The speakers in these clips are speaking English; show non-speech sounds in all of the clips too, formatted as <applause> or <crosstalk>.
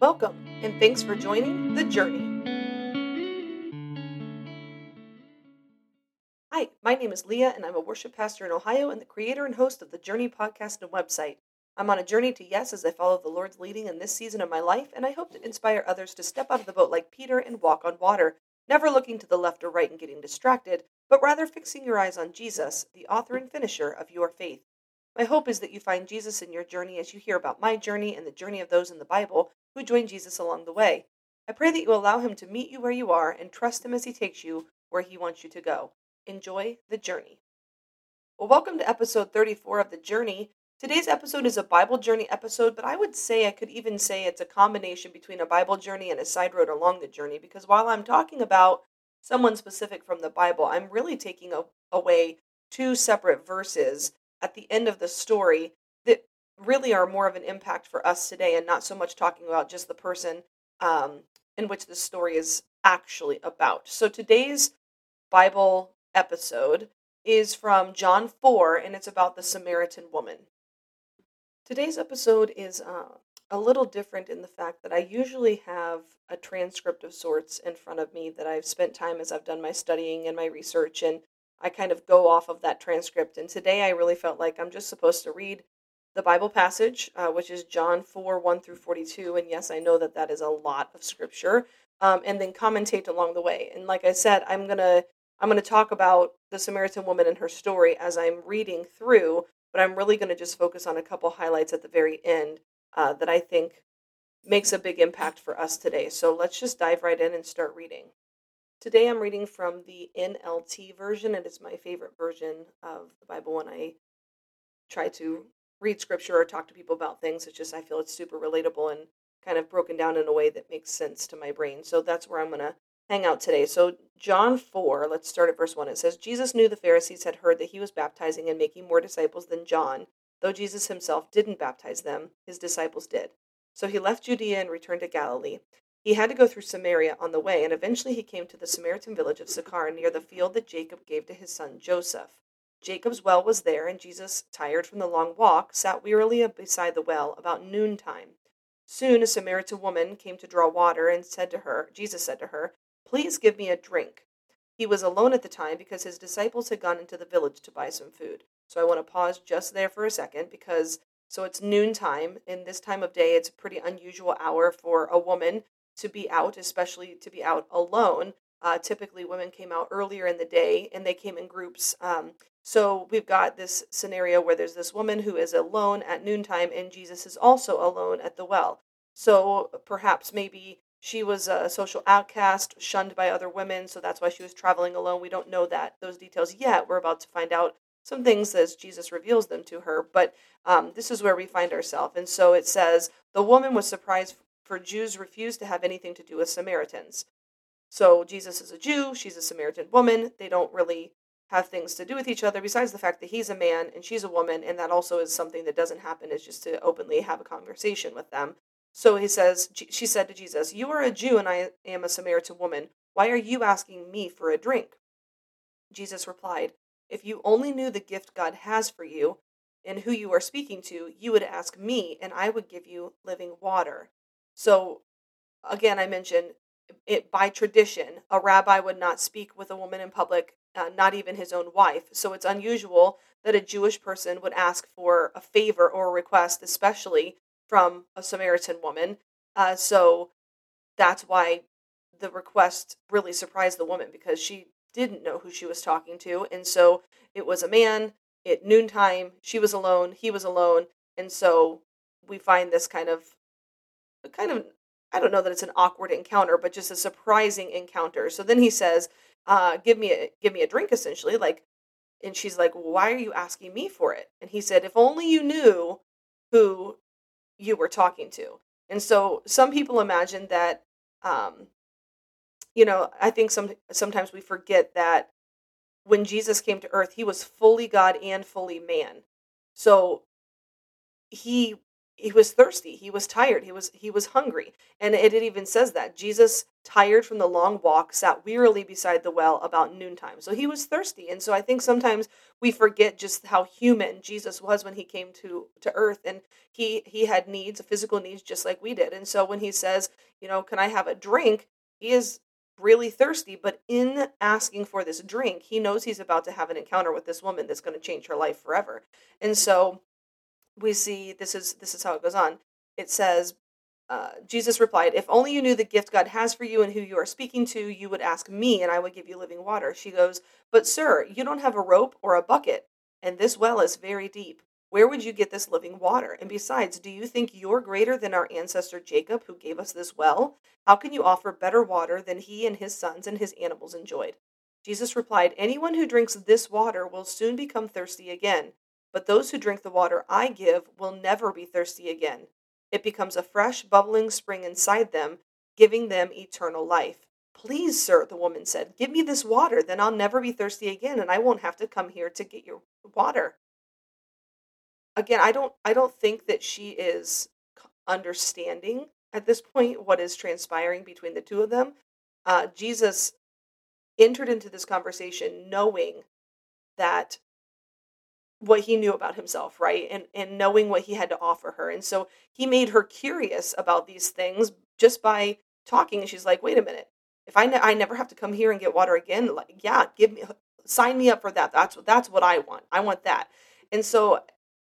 Welcome, and thanks for joining The Journey. Hi, my name is Leah, and I'm a worship pastor in Ohio and the creator and host of the Journey podcast and website. I'm on a journey to yes as I follow the Lord's leading in this season of my life, and I hope to inspire others to step out of the boat like Peter and walk on water, never looking to the left or right and getting distracted, but rather fixing your eyes on Jesus, the author and finisher of your faith. My hope is that you find Jesus in your journey as you hear about my journey and the journey of those in the Bible who joined Jesus along the way. I pray that you allow him to meet you where you are and trust him as he takes you where he wants you to go. Enjoy the journey. Well, welcome to episode 34 of The Journey. Today's episode is a Bible journey episode, but I would say I could even say it's a combination between a Bible journey and a side road along the journey because while I'm talking about someone specific from the Bible, I'm really taking away two separate verses at the end of the story that really are more of an impact for us today and not so much talking about just the person um, in which the story is actually about. So today's Bible episode is from John 4 and it's about the Samaritan woman. Today's episode is uh, a little different in the fact that I usually have a transcript of sorts in front of me that I've spent time as I've done my studying and my research and I kind of go off of that transcript. And today I really felt like I'm just supposed to read the Bible passage, uh, which is John 4 1 through 42. And yes, I know that that is a lot of scripture, um, and then commentate along the way. And like I said, I'm to. I'm to talk about the Samaritan woman and her story as I'm reading through, but I'm really to just focus on a couple highlights at the very end uh, that I think makes a big impact for us today. So let's just dive right in and start reading. Today I'm reading from the NLT version. And It is my favorite version of the Bible when I try to read scripture or talk to people about things. It's just I feel it's super relatable and kind of broken down in a way that makes sense to my brain. So that's where I'm going to hang out today. So, John 4, let's start at verse 1. It says, Jesus knew the Pharisees had heard that he was baptizing and making more disciples than John. Though Jesus himself didn't baptize them, his disciples did. So he left Judea and returned to Galilee. He had to go through Samaria on the way, and eventually he came to the Samaritan village of Sychar near the field that Jacob gave to his son Joseph. Jacob's well was there, and Jesus, tired from the long walk, sat wearily beside the well about noontime. Soon a Samaritan woman came to draw water and said to her, Jesus said to her, Please give me a drink. He was alone at the time because his disciples had gone into the village to buy some food. So I want to pause just there for a second because so it's noontime. In this time of day, it's a pretty unusual hour for a woman to be out, especially to be out alone. Uh, typically, women came out earlier in the day and they came in groups. Um, so we've got this scenario where there's this woman who is alone at noontime, and Jesus is also alone at the well. So perhaps maybe she was a social outcast, shunned by other women, so that's why she was traveling alone. We don't know that those details yet. We're about to find out some things as Jesus reveals them to her, but um, this is where we find ourselves. And so it says, The woman was surprised for Jews refused to have anything to do with Samaritans. So Jesus is a Jew, she's a Samaritan woman. They don't really have things to do with each other besides the fact that he's a man and she's a woman, and that also is something that doesn't happen, is just to openly have a conversation with them. So he says, She said to Jesus, You are a Jew and I am a Samaritan woman. Why are you asking me for a drink? Jesus replied, If you only knew the gift God has for you and who you are speaking to, you would ask me, and I would give you living water. So, again, I mentioned it by tradition, a rabbi would not speak with a woman in public, uh, not even his own wife. So it's unusual that a Jewish person would ask for a favor or a request, especially from a Samaritan woman. Uh, so that's why the request really surprised the woman because she didn't know who she was talking to. And so it was a man at noontime. She was alone. He was alone. And so we find this kind of kind of I don't know that it's an awkward encounter, but just a surprising encounter. So then he says, uh, "Give me a give me a drink," essentially, like, and she's like, "Why are you asking me for it?" And he said, "If only you knew who you were talking to." And so some people imagine that, um, you know, I think some sometimes we forget that when Jesus came to Earth, he was fully God and fully man. So he he was thirsty he was tired he was he was hungry and it, it even says that jesus tired from the long walk, sat wearily beside the well about noontime. So he was thirsty. And so I think sometimes we forget just how human Jesus was when he came to, to earth. And he he had needs, physical needs, just like we did. And so when he says, you know, can I have a drink? He is really thirsty, but in asking for this drink, he knows he's about to have an encounter with this woman that's going to change her life forever. And so we see this is this is how it goes on. It says uh, Jesus replied, If only you knew the gift God has for you and who you are speaking to, you would ask me, and I would give you living water. She goes, But, sir, you don't have a rope or a bucket, and this well is very deep. Where would you get this living water? And besides, do you think you're greater than our ancestor Jacob, who gave us this well? How can you offer better water than he and his sons and his animals enjoyed? Jesus replied, Anyone who drinks this water will soon become thirsty again, but those who drink the water I give will never be thirsty again. It becomes a fresh, bubbling spring inside them, giving them eternal life. Please, sir, the woman said, give me this water, then I'll never be thirsty again, and I won't have to come here to get your water. Again, I don't I don't think that she is understanding at this point what is transpiring between the two of them. Uh, Jesus entered into this conversation knowing that what he knew about himself, right? And and knowing what he had to offer her. And so he made her curious about these things just by talking and she's like, "Wait a minute. If I ne- I never have to come here and get water again, like yeah, give me sign me up for that. That's what that's what I want. I want that." And so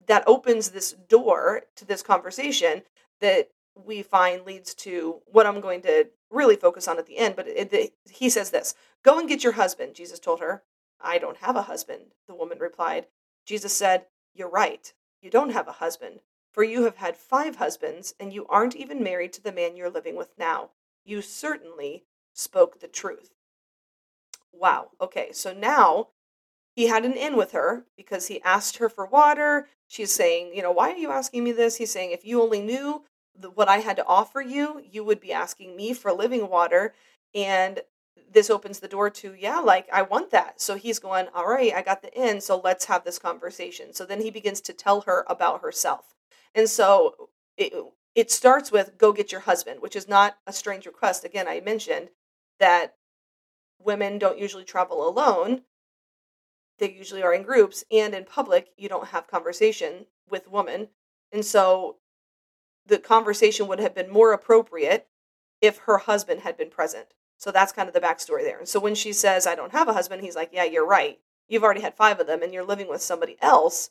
that opens this door to this conversation that we find leads to what I'm going to really focus on at the end, but it, it, he says this, "Go and get your husband," Jesus told her. "I don't have a husband," the woman replied. Jesus said, You're right. You don't have a husband, for you have had five husbands, and you aren't even married to the man you're living with now. You certainly spoke the truth. Wow. Okay, so now he had an in with her because he asked her for water. She's saying, You know, why are you asking me this? He's saying, If you only knew what I had to offer you, you would be asking me for living water. And this opens the door to yeah like i want that. So he's going all right i got the in so let's have this conversation. So then he begins to tell her about herself. And so it, it starts with go get your husband which is not a strange request. Again i mentioned that women don't usually travel alone. They usually are in groups and in public you don't have conversation with women. And so the conversation would have been more appropriate if her husband had been present so that's kind of the backstory there. And so when she says, I don't have a husband, he's like, Yeah, you're right. You've already had five of them and you're living with somebody else.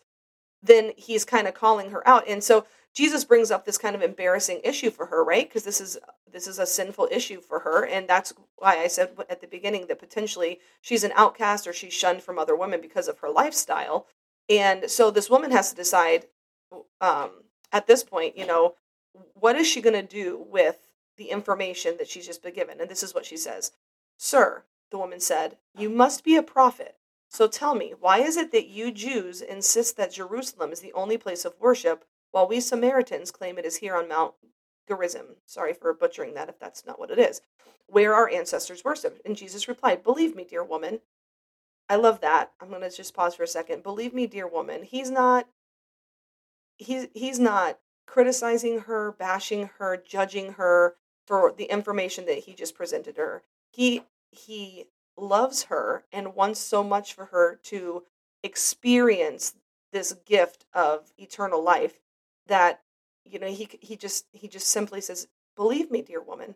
Then he's kind of calling her out. And so Jesus brings up this kind of embarrassing issue for her, right? Because this is this is a sinful issue for her, and that's why I said at the beginning that potentially she's an outcast or she's shunned from other women because of her lifestyle. And so this woman has to decide um, at this point, you know, what is she going to do with the information that she's just been given. And this is what she says Sir, the woman said, you must be a prophet. So tell me, why is it that you Jews insist that Jerusalem is the only place of worship, while we Samaritans claim it is here on Mount Gerizim? Sorry for butchering that if that's not what it is. Where our ancestors worshiped. And Jesus replied, Believe me, dear woman. I love that. I'm going to just pause for a second. Believe me, dear woman. He's not he's he's not criticizing her, bashing her, judging her, for the information that he just presented her. He he loves her and wants so much for her to experience this gift of eternal life that you know he he just he just simply says believe me dear woman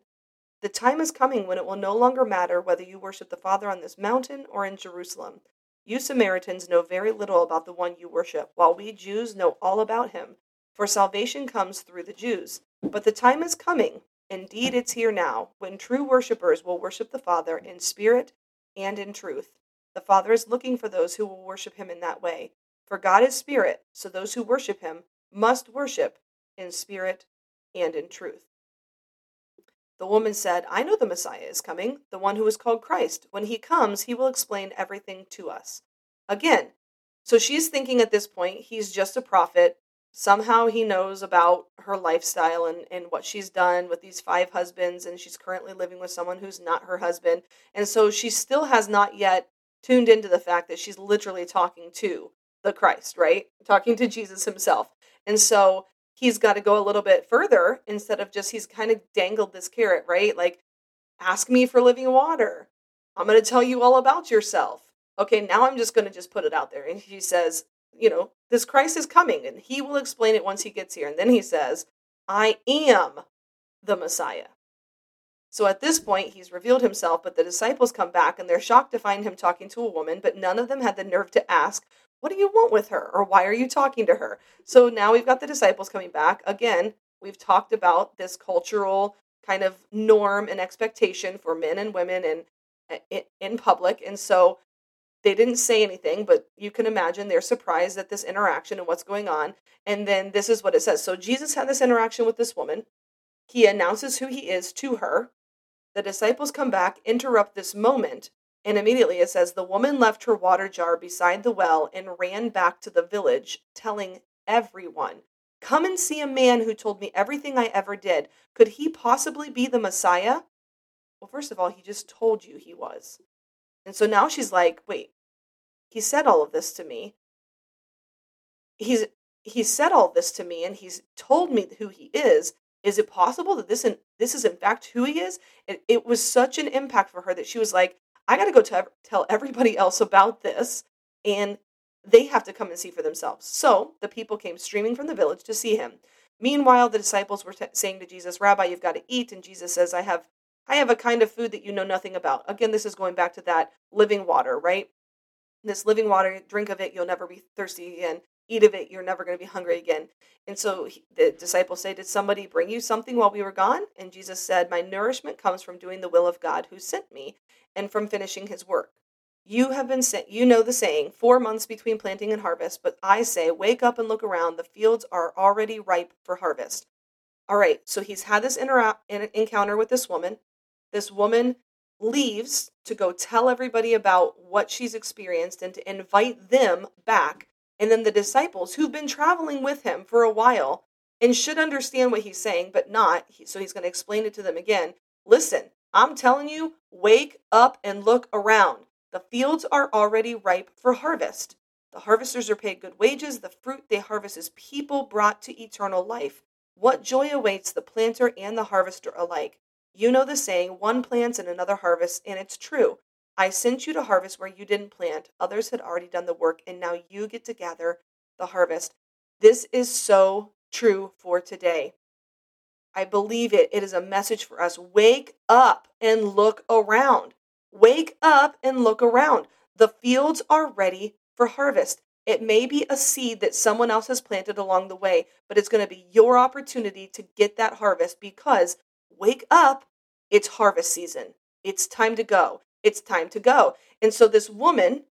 the time is coming when it will no longer matter whether you worship the father on this mountain or in Jerusalem you Samaritans know very little about the one you worship while we Jews know all about him for salvation comes through the Jews but the time is coming Indeed, it's here now, when true worshippers will worship the Father in spirit and in truth. The Father is looking for those who will worship him in that way. For God is spirit, so those who worship him must worship in spirit and in truth. The woman said, I know the Messiah is coming, the one who is called Christ. When he comes, he will explain everything to us. Again, so she's thinking at this point, he's just a prophet somehow he knows about her lifestyle and, and what she's done with these five husbands and she's currently living with someone who's not her husband and so she still has not yet tuned into the fact that she's literally talking to the christ right talking to jesus himself and so he's got to go a little bit further instead of just he's kind of dangled this carrot right like Ask me for living water. I'm going to tell you all about yourself. Okay, now I'm just going to just put it out there. And he says, you know, this Christ is coming and he will explain it once he gets here. And then he says, I am the Messiah. So at this point, he's revealed himself, but the disciples come back and they're shocked to find him talking to a woman, but none of them had the nerve to ask, What do you want with her? or Why are you talking to her? So now we've got the disciples coming back. Again, we've talked about this cultural kind of norm and expectation for men and women in, eh, in public. And so they didn't say anything, but you can imagine they're surprised at this interaction and what's going on. And then this is what it says. So Jesus had this interaction with this woman. He announces who he is to her. The disciples come back, interrupt this moment, and immediately it says the woman left her water jar beside the well and ran back to the village, telling everyone, Come and see a man who told me everything I ever did. Could he possibly be the Messiah? Well, first of all, he just told you he was. And so now she's like, wait, he said all of this to me. He's he said all this to me and he's told me who he is. Is it possible that this in, this is in fact who he is? It, it was such an impact for her that she was like, I got to go t- tell everybody <laughs> else about this and they have to come and see for themselves. So the people came streaming from the village to see him. Meanwhile, the disciples were t- saying to Jesus, Rabbi, you've got to eat. And Jesus says, I have I have a kind of food that you know nothing about. Again, this is going back to that living water, right? This living water, drink of it, you'll never be thirsty again. Eat of it, you're never going to be hungry again. And so he, the disciples say, Did somebody bring you something while we were gone? And Jesus said, My nourishment comes from doing the will of God who sent me and from finishing his work. You have been sent, you know the saying, four months between planting and harvest, but I say, Wake up and look around. The fields are already ripe for harvest. All right, so he's had this intera- encounter with this woman. This woman leaves to go tell everybody about what she's experienced and to invite them back. And then the disciples, who've been traveling with him for a while and should understand what he's saying, but not, so he's going to explain it to them again. Listen, I'm telling you, wake up and look around. The fields are already ripe for harvest. The harvesters are paid good wages. The fruit they harvest is people brought to eternal life. What joy awaits the planter and the harvester alike. You know the saying, one plants and another harvests, and it's true. I sent you to harvest where you didn't plant. Others had already done the work, and now you get to gather the harvest. This is so true for today. I believe it. It is a message for us. Wake up and look around. Wake up and look around. The fields are ready for harvest. It may be a seed that someone else has planted along the way, but it's going to be your opportunity to get that harvest because wake up. It's harvest season. It's time to go. It's time to go. And so this woman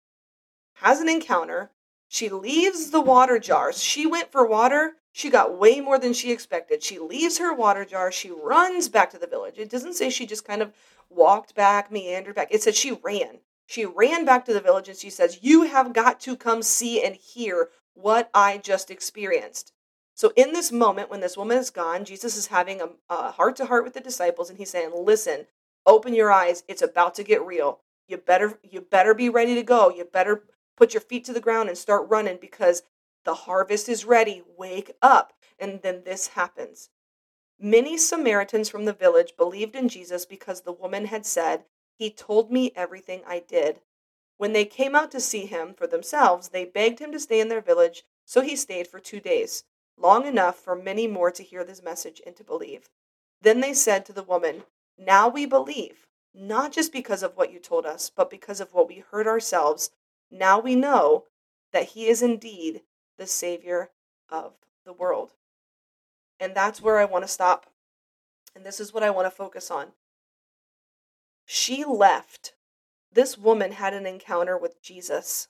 has an encounter. She leaves the water jars. She went for water. She got way more than she expected. She leaves her water jar. She runs back to the village. It doesn't say she just kind of walked back, meandered back. It says she ran. She ran back to the village and she says, You have got to come see and hear what I just experienced. So, in this moment, when this woman is gone, Jesus is having a heart to heart with the disciples, and he's saying, "Listen, open your eyes. It's about to get real. You better, you better be ready to go. You better put your feet to the ground and start running because the harvest is ready. Wake up!" And then this happens. Many Samaritans from the village believed in Jesus because the woman had said, "He told me everything I did." When they came out to see him for themselves, they begged him to stay in their village, so he stayed for two days long enough for many more to hear this message and to believe. Then they said to the woman, Now we believe, not just because of what you told us, but because of what we heard ourselves. Now we know that he is indeed the Savior of the world. And that's where I want to stop. And this is what I want to focus on. She left. This woman had an encounter with Jesus.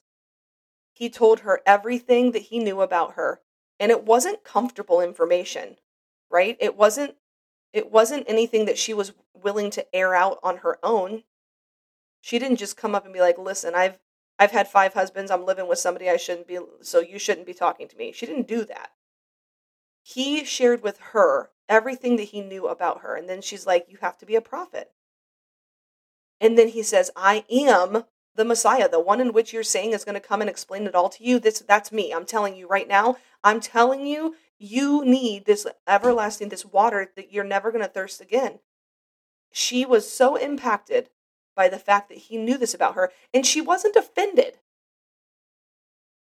He told her everything that he knew about her and it wasn't comfortable information right? It wasn't it wasn't anything that she was willing to air out on her own. She didn't just come up and be like listen i've i've had five husbands. I'm living with somebody i shouldn't be so you shouldn't be talking to me. She didn't do that. He shared with her everything that he knew about her and then she's like you have to be a prophet. And then he says i am the Messiah, the one in which you're saying is going to come and explain it all to you. This that's me. I'm telling you right now. I'm telling you you need this everlasting this water that you're never going to thirst again. she was so impacted by the fact that he knew this about her and she wasn't offended.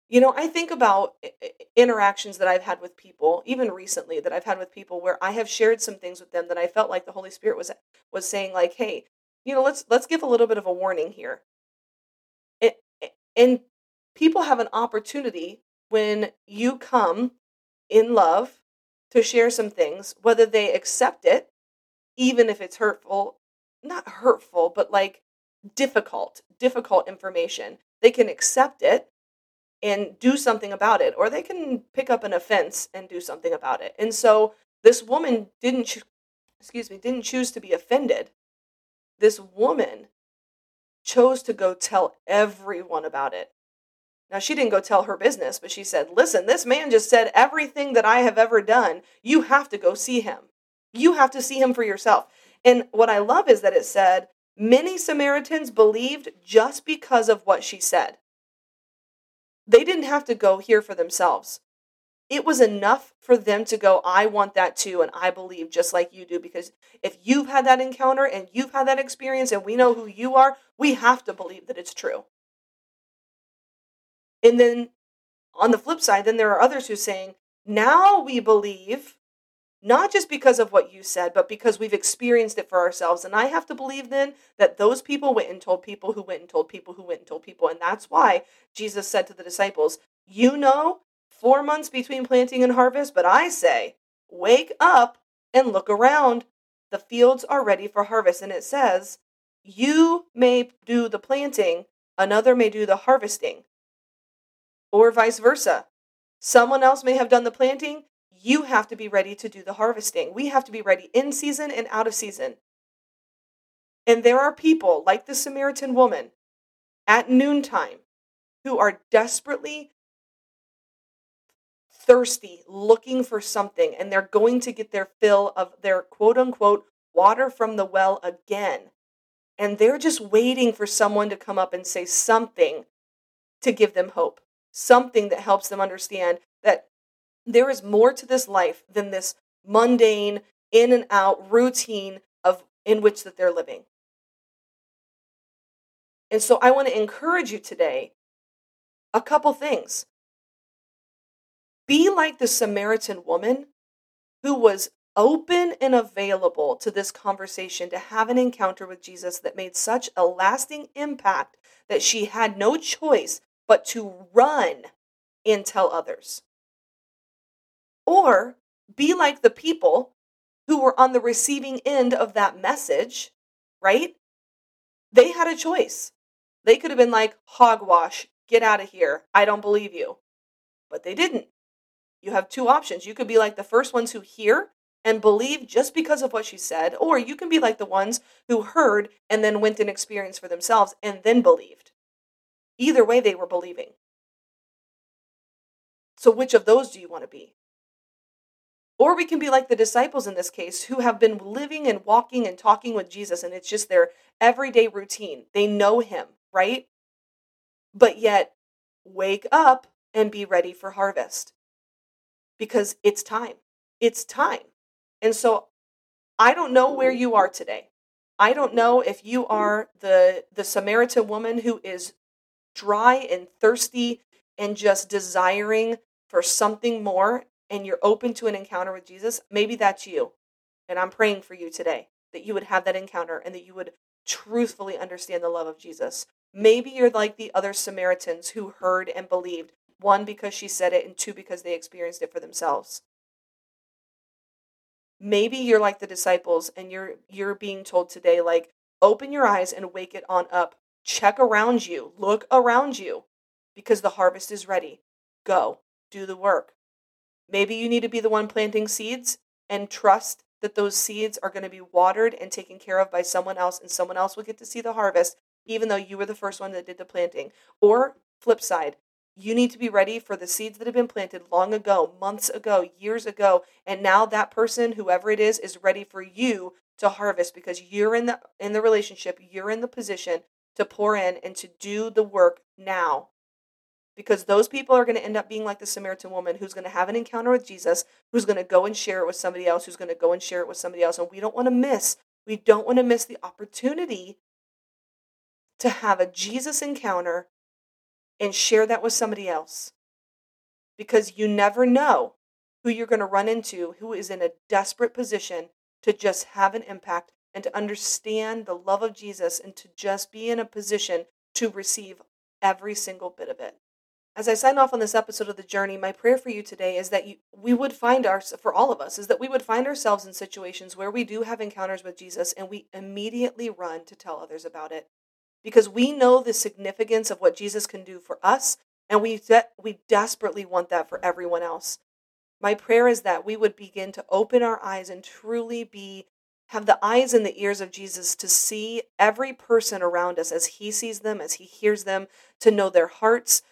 You know, I think about interactions that I've had with people, even recently that I've had with people where I have shared some things with them that I felt like the Holy Spirit was was saying like, "Hey, you know, let's let's give a little bit of a warning here." And people have an opportunity when you come in love to share some things, whether they accept it, even if it's hurtful, not hurtful, but like difficult, difficult information. They can accept it and do something about it, or they can pick up an offense and do something about it. And so this woman didn't, excuse me, didn't choose to be offended. This woman chose to go tell everyone about it. Now, she didn't go tell her business, but she said, Listen, this man just said everything that I have ever done. You have to go see him. You have to see him for yourself. And what I love is that it said, Many Samaritans believed just because of what she said. They didn't have to go hear for themselves. It was enough for them to go, I want that too, and I believe just like you do. Because if you've had that encounter and you've had that experience and we know who you are, we have to believe that it's true. And then on the flip side, then there are others who are saying, now we believe, not just because of what you said, but because we've experienced it for ourselves. And I have to believe then that those people went and told people who went and told people who went and told people. And that's why Jesus said to the disciples, You know, four months between planting and harvest, but I say, wake up and look around. The fields are ready for harvest. And it says, You may do the planting, another may do the harvesting or vice versa. Someone else may have done the planting. You have to be ready to do the harvesting. We have to be ready in season and out of season. And there are people like the Samaritan woman at noontime who are desperately thirsty, looking for something, and they're going to get their fill of their quote unquote water from the well again. And they're just waiting for someone to come up and say something to give them hope something that helps them understand that there is more to this life than this mundane in and out routine of in which that they're living. And so I want to encourage you today a couple things. Be like the Samaritan woman who was open and available to this conversation to have an encounter with Jesus that made such a lasting impact that she had no choice but to run and tell others. Or be like the people who were on the receiving end of that message, right? They had a choice. They could have been like, hogwash, get out of here. I don't believe you. But they didn't. You have two options. You could be like the first ones who hear and believe just because of what she said, or you can be like the ones who heard and then went and experienced for themselves and then believed. Either way, they were believing. So, which of those do you want to be? Or we can be like the disciples in this case who have been living and walking and talking with Jesus, and it's just their everyday routine. They know him, right? But yet, wake up and be ready for harvest because it's time. It's time. And so, I don't know where you are today. I don't know if you are the the Samaritan woman who is dry and thirsty and just desiring for something more and you're open to an encounter with Jesus, maybe that's you. And I'm praying for you today that you would have that encounter and that you would truthfully understand the love of Jesus. Maybe you're like the other Samaritans who heard and believed, one because she said it and two because they experienced it for themselves. Maybe you're like the disciples and you're you're being told today like open your eyes and wake it on up Check around you, look around you because the harvest is ready. Go, do the work. Maybe you need to be the one planting seeds and trust that those seeds are going to be watered and taken care of by someone else, and someone else will get to see the harvest, even though you were the first one that did the planting. Or, flip side, you need to be ready for the seeds that have been planted long ago, months ago, years ago, and now that person, whoever it is, is ready for you to harvest because you're in the in the relationship, you're in the position to pour in and to do the work now. Because those people are going to end up being like the Samaritan woman who's going to have an encounter with Jesus, who's going to go and share it with somebody else, who's going to go and share it with somebody else. And we don't want to miss, We don't want to miss the opportunity to have a Jesus encounter and share that with somebody else. Because you never know who you're going to run into who is in a desperate position to just have an impact and to understand the love of Jesus and to just be in a position to receive every single bit of it. As I sign off on this episode of the journey, my prayer for you today is that you, we would find our for all of us is that we would find ourselves in situations where we do have encounters with Jesus and we immediately run to tell others about it because we know the significance of what Jesus can do for us and we de- we desperately want that for everyone else. My prayer is that we would begin to open our eyes and truly be have the eyes and the ears of Jesus to see every person around us as he sees them, as he hears them, to know their hearts,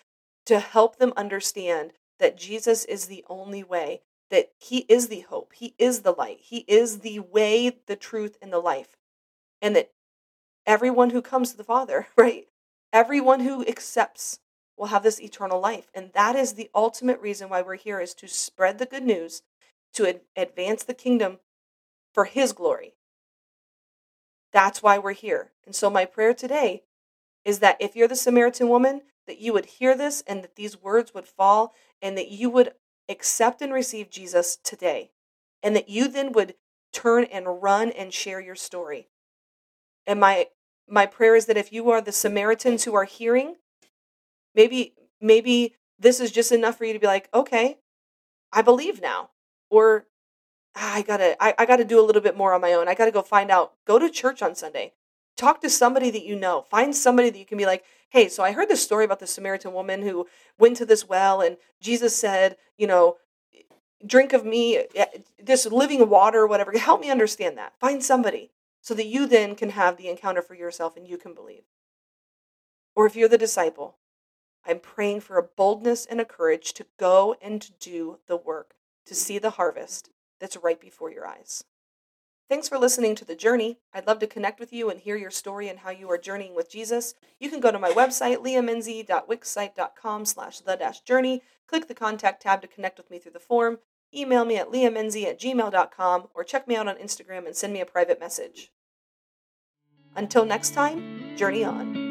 to help them understand that Jesus is the only way, that he is the hope, he is the light, he is the way, the truth, and the life. And that everyone who comes to the Father, <laughs> right? Everyone who accepts will have this eternal life. And that is the ultimate reason why we're here is to spread the good news, to ad- advance the kingdom for his glory. That's why we're here. And so my prayer today is that if you're the Samaritan woman, that you would hear this and that these words would fall and that you would accept and receive Jesus today. And that you then would turn and run and share your story. And my my prayer is that if you are the Samaritans who are hearing, maybe maybe this is just enough for you to be like, okay, I believe now. Or ah, I gotta I, I gotta do a little bit more on my own. I gotta go find out. Go to church on Sunday. Talk to somebody that you know. Find somebody that you can be like, hey, so I heard this story about the Samaritan woman who went to this well and Jesus said, you know, drink of me, eh, this living water, whatever. Help me understand that. Find somebody so that you then can have the encounter for yourself and you can believe. Or if you're the disciple, I'm praying for a boldness and a courage to go and to do the work, to see the harvest that's right before your eyes. Thanks for listening to The Journey. I'd love to connect with you and hear your story and how you are journeying with Jesus. You can go to my website, leahminzy.wixsite.com slash the-journey. Click the contact tab to connect with me through the form. Email me at leahminzy at gmail.com or check me out on Instagram and send me a private message. Until next time, journey on.